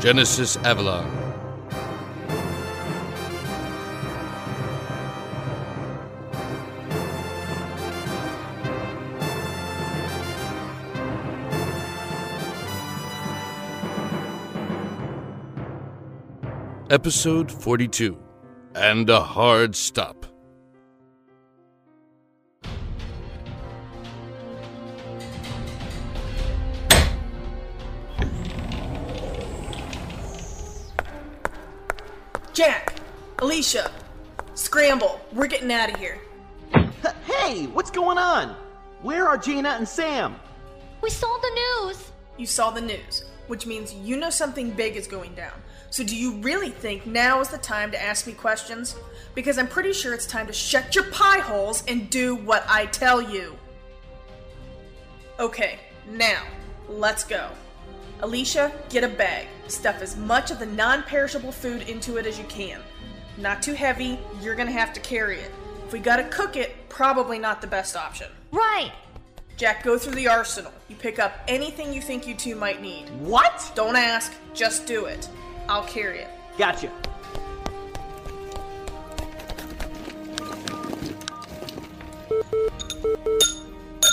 Genesis Avalon. Episode 42 And a Hard Stop. Alicia, scramble. We're getting out of here. Hey, what's going on? Where are Jaina and Sam? We saw the news. You saw the news, which means you know something big is going down. So, do you really think now is the time to ask me questions? Because I'm pretty sure it's time to shut your pie holes and do what I tell you. Okay, now, let's go. Alicia, get a bag. Stuff as much of the non perishable food into it as you can. Not too heavy, you're gonna have to carry it. If we gotta cook it, probably not the best option. Right. Jack, go through the arsenal. You pick up anything you think you two might need. What? Don't ask, just do it. I'll carry it. Gotcha.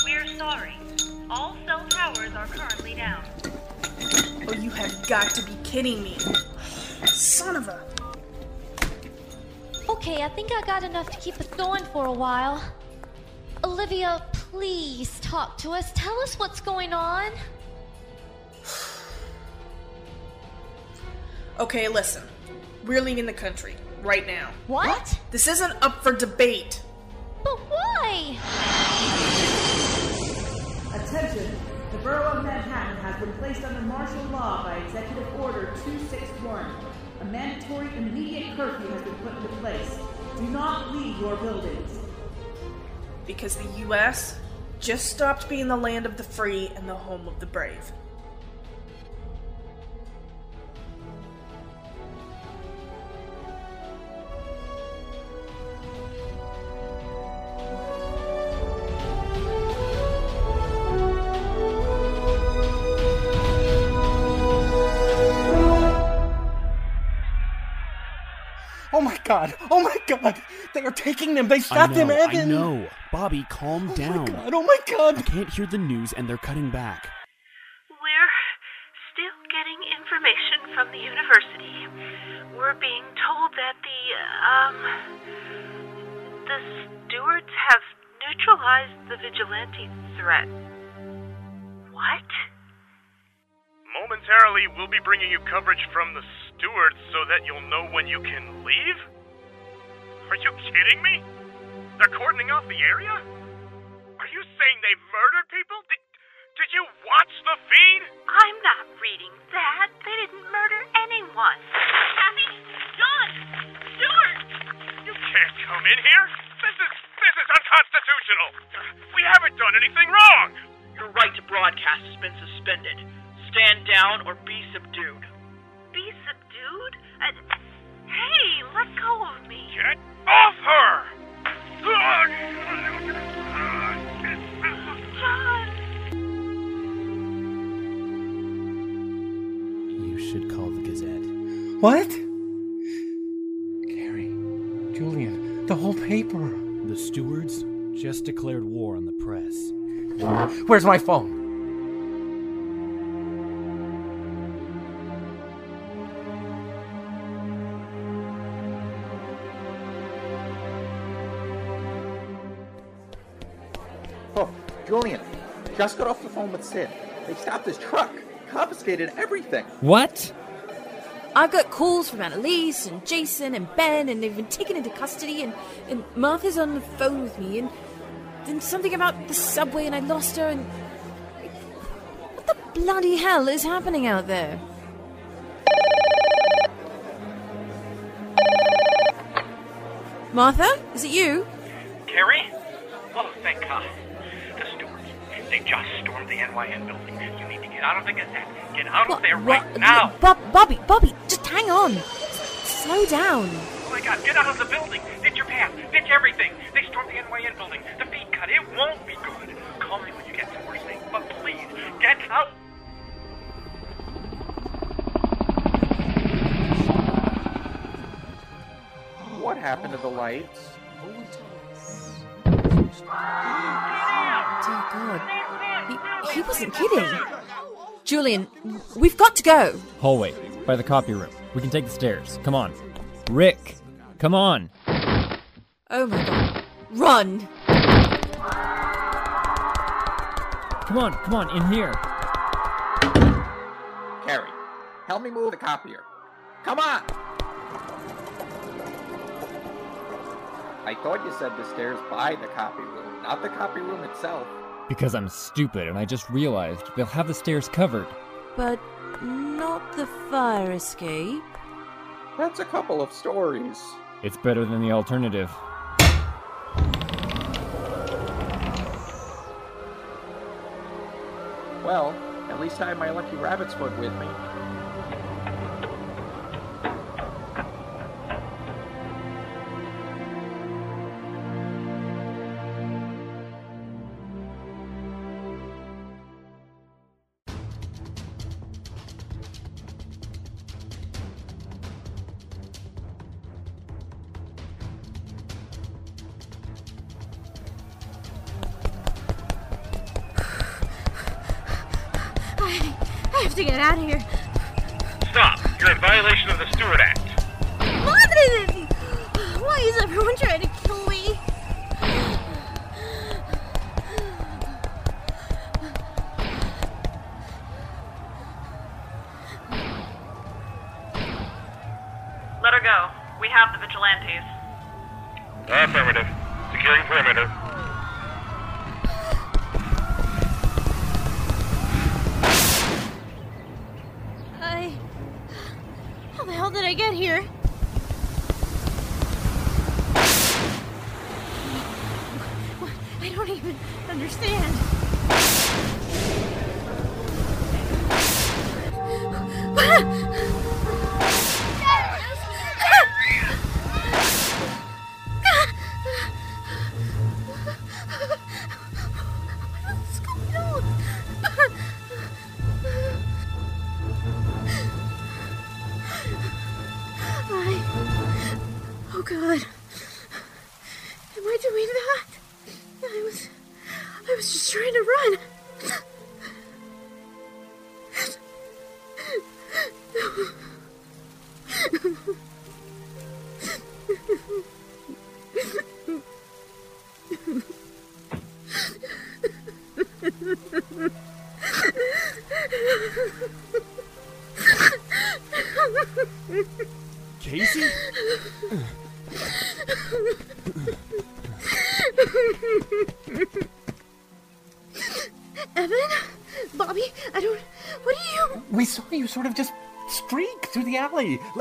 We're sorry. All cell towers are currently down. Oh, you have got to be kidding me. Son of a. Okay, I think I got enough to keep us going for a while. Olivia, please talk to us. Tell us what's going on. Okay, listen. We're leaving the country right now. What? This isn't up for debate. But why? Attention! The Borough of Manhattan has been placed under martial law by Executive Order 261. Mandatory immediate curfew has been put into place. Do not leave your buildings. Because the U.S. just stopped being the land of the free and the home of the brave. God! Oh my god! They are taking them! They I stopped know, him, Evan! I know. Bobby, calm Oh down. my god! Oh my god! I can't hear the news and they're cutting back. We're still getting information from the university. We're being told that the, um. The stewards have neutralized the vigilante threat. What? Momentarily, we'll be bringing you coverage from the stewards so that you'll know when you can leave? Are you kidding me? They're cordoning off the area? Are you saying they murdered people? Did, did you watch the feed? I'm not reading that. They didn't murder anyone. Abby, John, Stewart. You can't come in here. This is this is unconstitutional. We haven't done anything wrong. Your right to broadcast has been suspended. Stand down or Where's my phone? Oh, Julian, just got off the phone with Sid. They stopped his truck, confiscated everything. What? I've got calls from Annalise and Jason and Ben, and they've been taken into custody, and, and Martha's on the phone with me, and then something about the subway, and I lost her, and. What the bloody hell is happening out there? Martha? Is it you? Carrie? Oh, thank God. The stewards. They just stormed the NYN building. You need to get out of the Gazette. Get out of there right what- now. Bob, Bobby, Bobby, just hang on. Slow down. Oh my God, get out of the building. Ditch your path. Ditch everything. They stormed the NYN building. The it won't be good. Call me when you get to worse things, but please, get out. What happened to the lights? Dear God. He, he wasn't kidding. Julian, we've got to go. Hallway, by the copy room. We can take the stairs. Come on. Rick, come on. Oh my god. Run! Come on, come on, in here. Carrie, help me move the copier. Come on! I thought you said the stairs by the copy room, not the copy room itself. Because I'm stupid and I just realized they'll have the stairs covered. But not the fire escape. That's a couple of stories. It's better than the alternative. Well, at least I have my lucky rabbit's foot with me.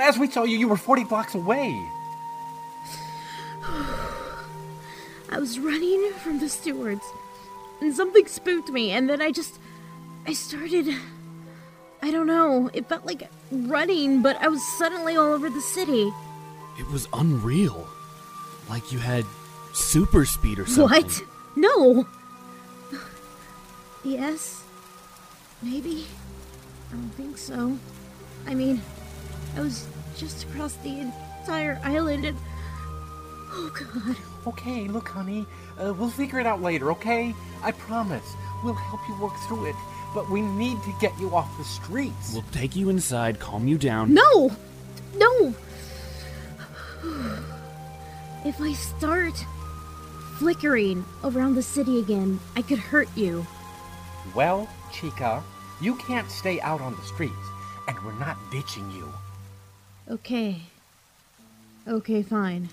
Last we saw you, you were 40 blocks away. I was running from the stewards, and something spooked me, and then I just. I started. I don't know. It felt like running, but I was suddenly all over the city. It was unreal. Like you had super speed or something. What? No! Yes? Maybe? I don't think so. I mean, I was just across the entire island and. Oh god. Okay, look, honey, uh, we'll figure it out later, okay? I promise. We'll help you work through it, but we need to get you off the streets. We'll take you inside, calm you down. No! No! If I start flickering around the city again, I could hurt you. Well, Chica, you can't stay out on the streets, and we're not ditching you. Okay. Okay, fine.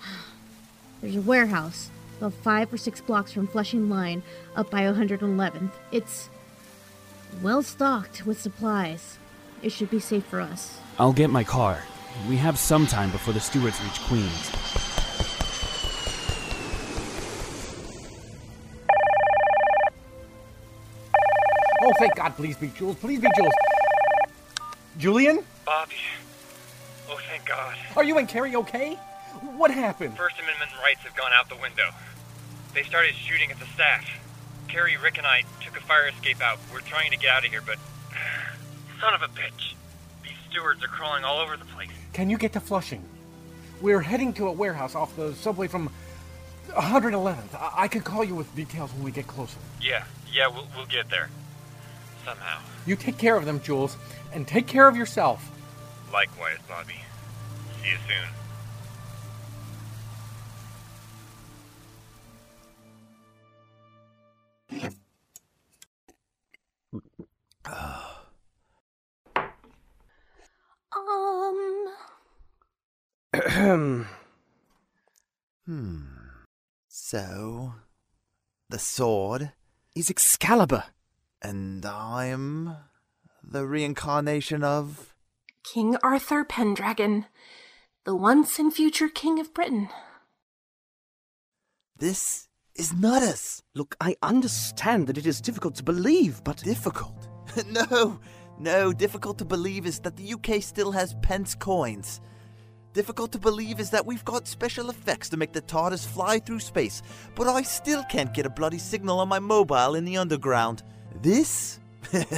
There's a warehouse about five or six blocks from Flushing Line up by 111th. It's well stocked with supplies. It should be safe for us. I'll get my car. We have some time before the stewards reach Queens. Oh, thank God, please be Jules, please be Jules. Julian? Bobby. God. Are you and Carrie okay? What happened? First Amendment rights have gone out the window. They started shooting at the staff. Carrie, Rick, and I took a fire escape out. We're trying to get out of here, but. Son of a bitch. These stewards are crawling all over the place. Can you get to Flushing? We're heading to a warehouse off the subway from 111th. I, I could call you with details when we get closer. Yeah, yeah, we'll, we'll get there. Somehow. You take care of them, Jules, and take care of yourself. Likewise, Bobby. See you soon. Um. Hmm. So, the sword is Excalibur. And I'm the reincarnation of. King Arthur Pendragon, the once and future King of Britain. This is nutters. Look, I understand that it is difficult to believe, but. Difficult? no, no, difficult to believe is that the UK still has pence coins. Difficult to believe is that we've got special effects to make the TARDIS fly through space, but I still can't get a bloody signal on my mobile in the underground. This?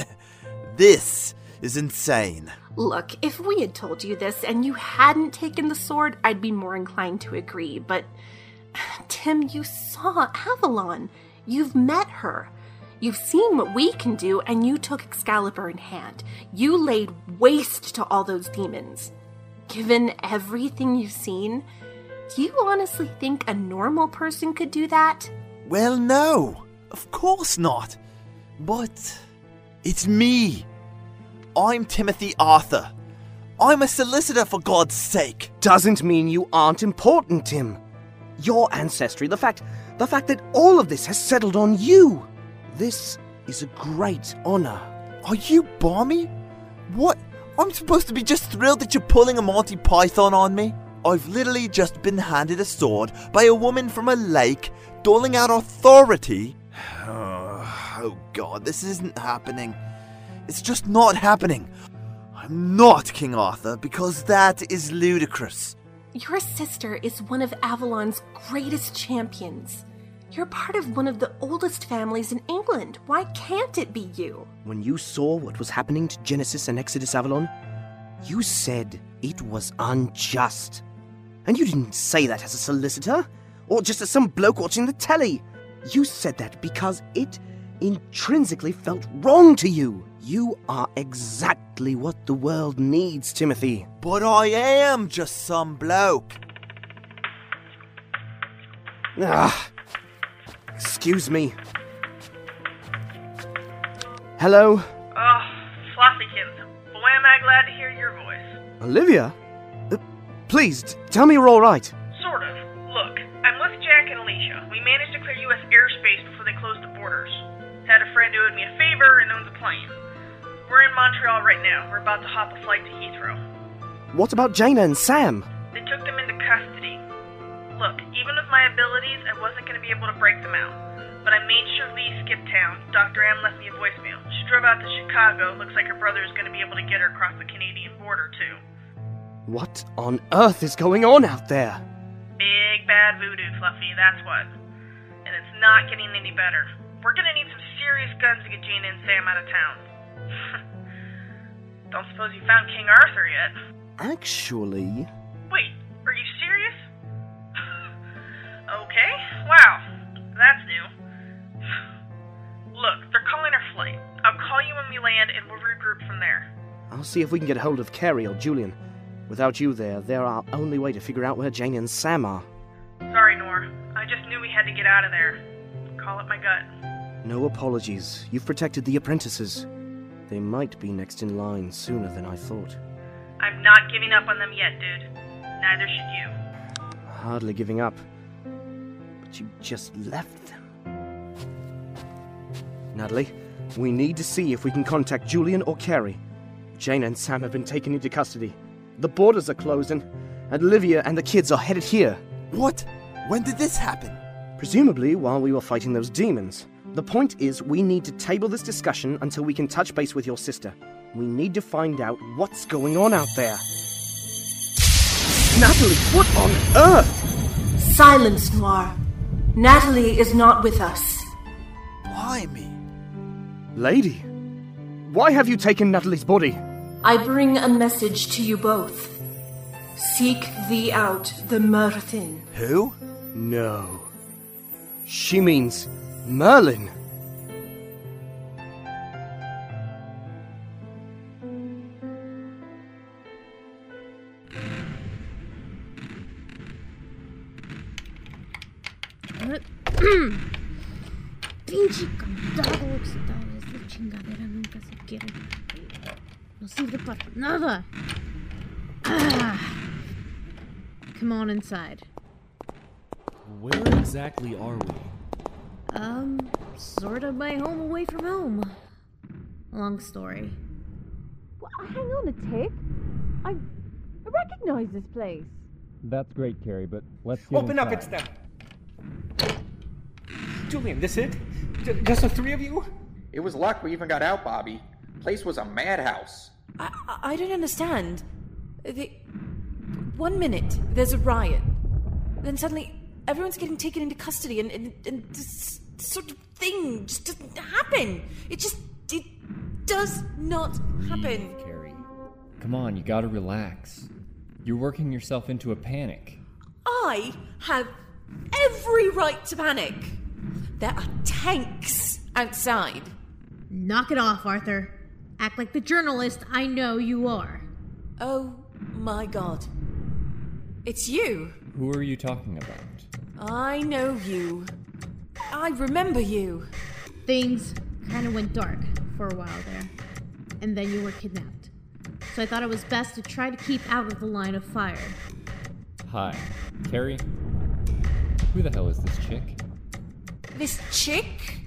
this is insane. Look, if we had told you this and you hadn't taken the sword, I'd be more inclined to agree, but. Tim, you saw Avalon. You've met her. You've seen what we can do, and you took Excalibur in hand. You laid waste to all those demons. Given everything you've seen, do you honestly think a normal person could do that? Well, no. Of course not. But it's me. I'm Timothy Arthur. I'm a solicitor for God's sake. Doesn't mean you aren't important, Tim. Your ancestry, the fact the fact that all of this has settled on you. This is a great honor. Are you balmy? What? I'm supposed to be just thrilled that you're pulling a Monty Python on me? I've literally just been handed a sword by a woman from a lake, doling out authority. Oh, oh, god, this isn't happening. It's just not happening. I'm not King Arthur because that is ludicrous. Your sister is one of Avalon's greatest champions. You're part of one of the oldest families in England. Why can't it be you? When you saw what was happening to Genesis and Exodus Avalon, you said it was unjust. And you didn't say that as a solicitor, or just as some bloke watching the telly. You said that because it intrinsically felt wrong to you. You are exactly what the world needs, Timothy. But I am just some bloke. Ah, excuse me. Hello, Oh, Flossykins. Boy, am I glad to hear your voice. Olivia? Uh, please, t- tell me you're all right. Sort of. Look, I'm with Jack and Alicia. We managed to clear U.S. airspace before they closed the borders. Had a friend who owed me a favor and owns a plane. We're in Montreal right now. We're about to hop a flight to Heathrow. What about Jaina and Sam? They took them into custody. Look, even with my abilities, I wasn't going to be able to break them out. But I made sure Lee skipped town. Dr. M left me a voicemail. She drove out to Chicago. Looks like her brother is going to be able to get her across the Canadian border, too. What on earth is going on out there? Big bad voodoo, Fluffy, that's what. And it's not getting any better. We're gonna need some serious guns to get Jaina and Sam out of town. Don't suppose you found King Arthur yet? Actually, Wait, are you serious? okay, wow, that's new. Look, they're calling our flight. I'll call you when we land and we'll regroup from there. I'll see if we can get a hold of Carrie or Julian. Without you there, they're our only way to figure out where Jaina and Sam are. Sorry, Noir. I just knew we had to get out of there. Call it my gut. No apologies. You've protected the apprentices. They might be next in line sooner than I thought. I'm not giving up on them yet, dude. Neither should you. Hardly giving up. But you just left them. Natalie, we need to see if we can contact Julian or Carrie. Jaina and Sam have been taken into custody. The borders are closing, and Olivia and the kids are headed here. What? When did this happen? Presumably while we were fighting those demons. The point is, we need to table this discussion until we can touch base with your sister. We need to find out what's going on out there. Natalie, what on earth? Silence, Noir. Natalie is not with us. Why me? Lady, why have you taken Natalie's body? I bring a message to you both. Seek thee out the Myrddin. Who? No. She means Merlin. Pinche candado oxidado. Esta chingadera nunca se quiere. No sirve para nada. Ah. Come on inside. Where exactly are we? Um, sort of my home away from home. Long story. Hang on a tick. I, I recognize this place. That's great, Carrie, but let's get Open up, it's them. Julian, this it? J- just the three of you? It was luck we even got out, Bobby. Place was a madhouse. I, I, I don't understand. The, one minute, there's a riot. Then suddenly, everyone's getting taken into custody, and, and, and this sort of thing just doesn't happen. It just. It does not happen. Carrie. Come on, you gotta relax. You're working yourself into a panic. I have every right to panic. There are tanks outside. Knock it off, Arthur. Act like the journalist I know you are. Oh my god. It's you. Who are you talking about? I know you. I remember you. Things kind of went dark for a while there. And then you were kidnapped. So I thought it was best to try to keep out of the line of fire. Hi, Carrie. Who the hell is this chick? This chick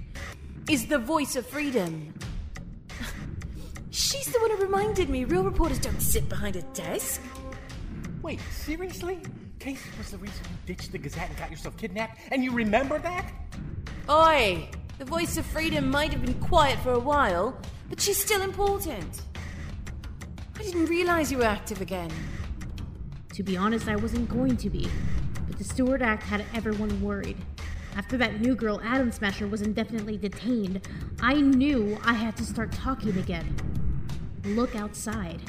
is the voice of freedom. She's the one who reminded me real reporters don't sit behind a desk. Wait, seriously? Casey was the reason you ditched the Gazette and got yourself kidnapped? And you remember that? Oi! The voice of freedom might have been quiet for a while, but she's still important. I didn't realize you were active again. To be honest, I wasn't going to be. But the Stewart Act had everyone worried. After that new girl, Adam Smasher, was indefinitely detained, I knew I had to start talking again. Look outside.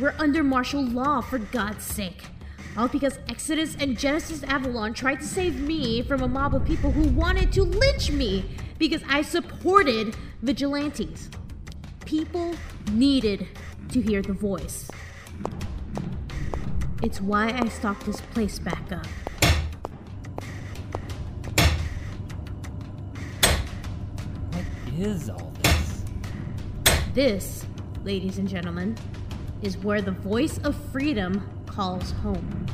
We're under martial law, for God's sake. All because Exodus and Genesis Avalon tried to save me from a mob of people who wanted to lynch me because I supported vigilantes. People needed to hear the voice. It's why I stocked this place back up. What is all this? This, ladies and gentlemen, is where the voice of freedom calls home.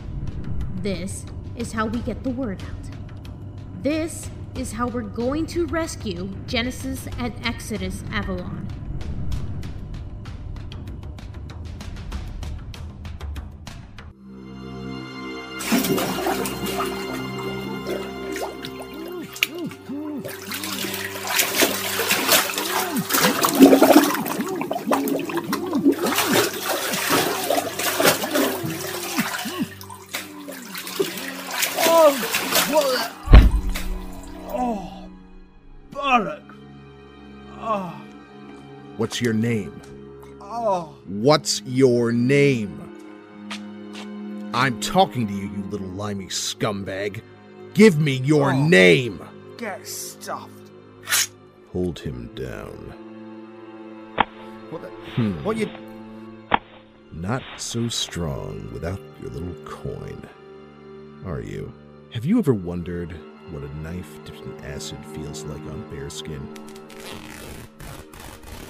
This is how we get the word out. This is how we're going to rescue Genesis and Exodus Avalon. Oh, what? Oh, bollocks. Oh, What's your name? oh. What's your name? I'm talking to you, you little limey scumbag. Give me your Oh. name. Get stuffed. Hold him down. What the? Hmm. What you? Not so strong without your little coin. Are you? Have you ever wondered what a knife dipped in acid feels like on bare skin?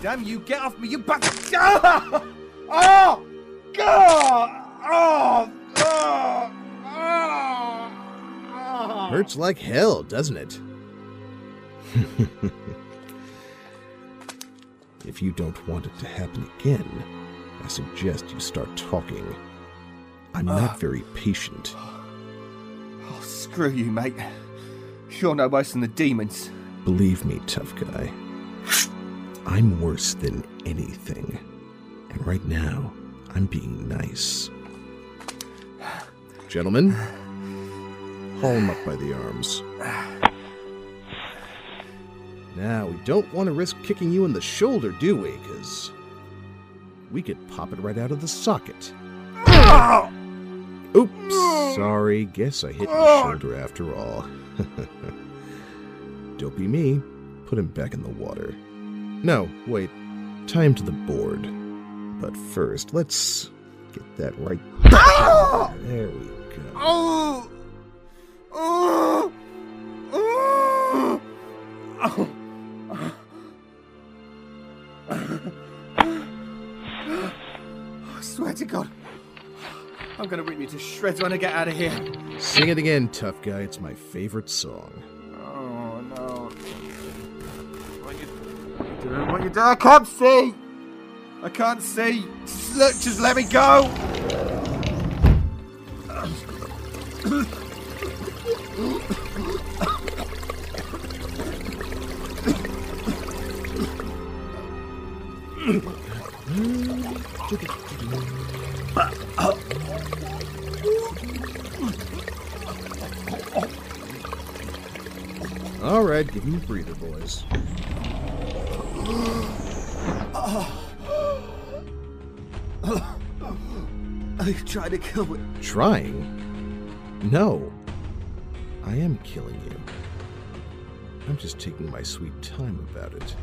Damn you! Get off me, you bastard! Ah! Oh! God! Oh! Oh! Oh! Hurts like hell, doesn't it? if you don't want it to happen again, I suggest you start talking. I'm Ah. not very patient. Screw you, mate. You're no worse than the demons. Believe me, tough guy. I'm worse than anything. And right now, I'm being nice. Gentlemen, haul him up by the arms. Now, we don't want to risk kicking you in the shoulder, do we? Because we could pop it right out of the socket. Sorry. Guess I hit your shoulder after all. Don't be me. Put him back in the water. No, wait. Tie him to the board. But first, let's get that right. There we go. Oh! Oh! Oh! Oh! I swear to God, I'm gonna rip you to shreds when I get out of here. Sing it again, tough guy. It's my favorite song. Oh no! What you doing? What you doing? I can't see. I can't see. Look, just let me go. All right, give him a breather, boys. I tried to kill me. Trying? No. I am killing you. I'm just taking my sweet time about it.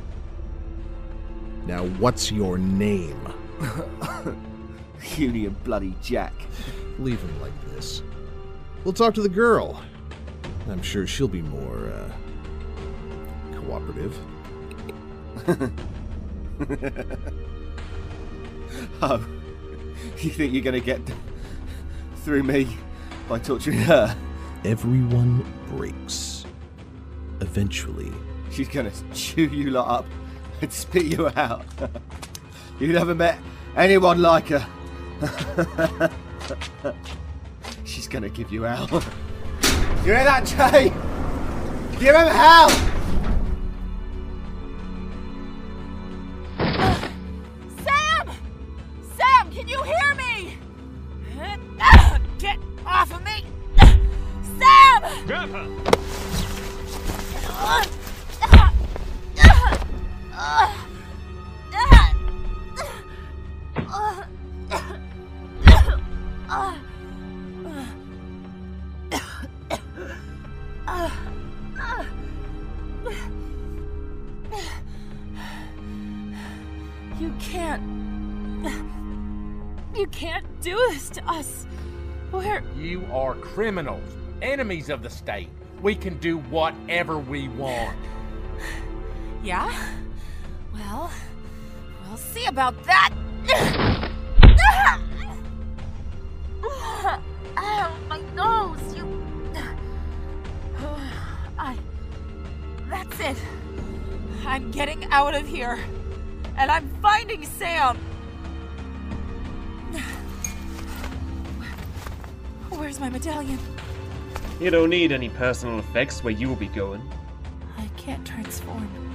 Now, what's your name? Union bloody Jack. Leave him like this. We'll talk to the girl. I'm sure she'll be more, uh, cooperative. oh, you think you're gonna get through me by torturing her? Everyone breaks. Eventually. She's gonna chew you lot up and spit you out. you never met anyone like her. She's gonna give you hell. You hear that, Jay? Give him hell! Criminals, enemies of the state. We can do whatever we want. Yeah? Well, we'll see about that. Ow, my nose! You. I. That's it. I'm getting out of here. And I'm finding Sam. Where's my medallion? You don't need any personal effects where you will be going. I can't transform.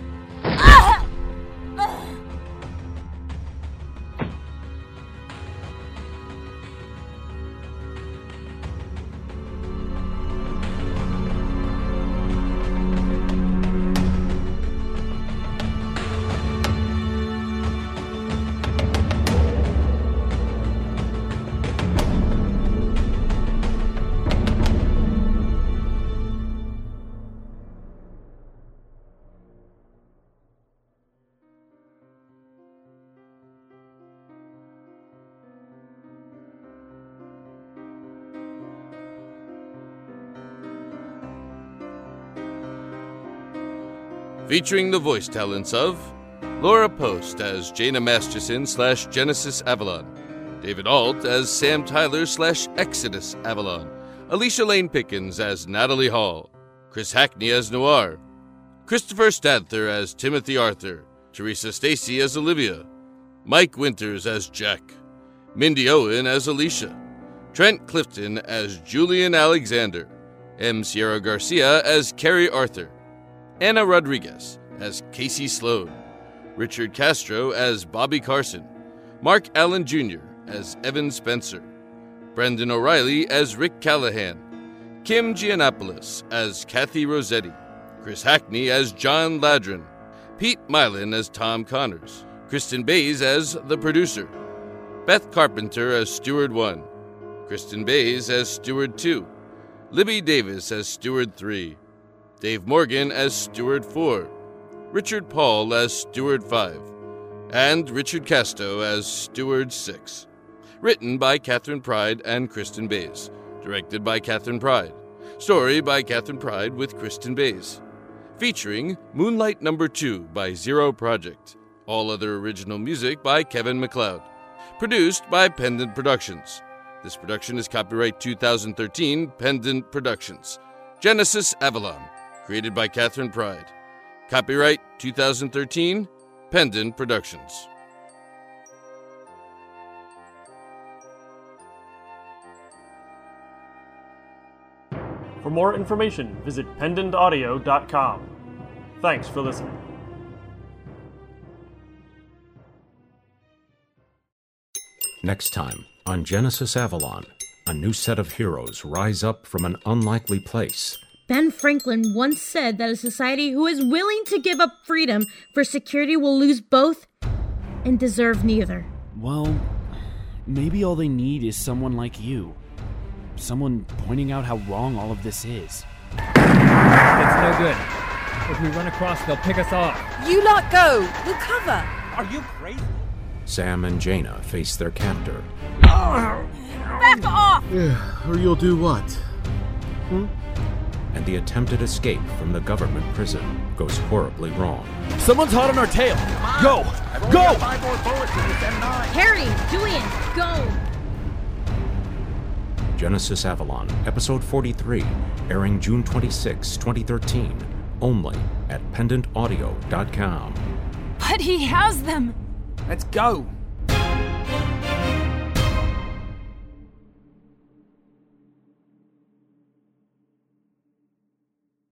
Featuring the voice talents of Laura Post as Jaina Masterson slash Genesis Avalon, David Alt as Sam Tyler slash Exodus Avalon, Alicia Lane Pickens as Natalie Hall, Chris Hackney as Noir, Christopher Stadther as Timothy Arthur, Teresa Stacy as Olivia, Mike Winters as Jack, Mindy Owen as Alicia, Trent Clifton as Julian Alexander, M. Sierra Garcia as Carrie Arthur, Anna Rodriguez as Casey Sloan, Richard Castro as Bobby Carson, Mark Allen Jr. as Evan Spencer, Brendan O'Reilly as Rick Callahan, Kim Giannopoulos as Kathy Rossetti, Chris Hackney as John Ladron, Pete Mylan as Tom Connors, Kristen Bays as the producer, Beth Carpenter as Steward 1, Kristen Bays as Steward 2, Libby Davis as Steward 3, Dave Morgan as Steward 4, Richard Paul as Steward 5, and Richard Casto as Steward 6. Written by Catherine Pride and Kristen Bays. Directed by Catherine Pride. Story by Catherine Pride with Kristen Bays. Featuring Moonlight Number 2 by Zero Project. All other original music by Kevin MacLeod. Produced by Pendant Productions. This production is copyright 2013 Pendant Productions. Genesis Avalon. Created by Catherine Pride. Copyright 2013 Pendant Productions. For more information, visit pendantaudio.com. Thanks for listening. Next time on Genesis Avalon, a new set of heroes rise up from an unlikely place. Ben Franklin once said that a society who is willing to give up freedom for security will lose both and deserve neither. Well, maybe all they need is someone like you. Someone pointing out how wrong all of this is. It's no good. If we run across, they'll pick us off. You lot go. We'll cover. Are you crazy? Sam and Jaina face their captor. Back off! or you'll do what? Hmm? And the attempted escape from the government prison goes horribly wrong. Someone's hot on our tail. Go! Go! Harry, Julian, go! Genesis Avalon, Episode 43, airing June 26, 2013, only at pendantaudio.com. But he has them. Let's go.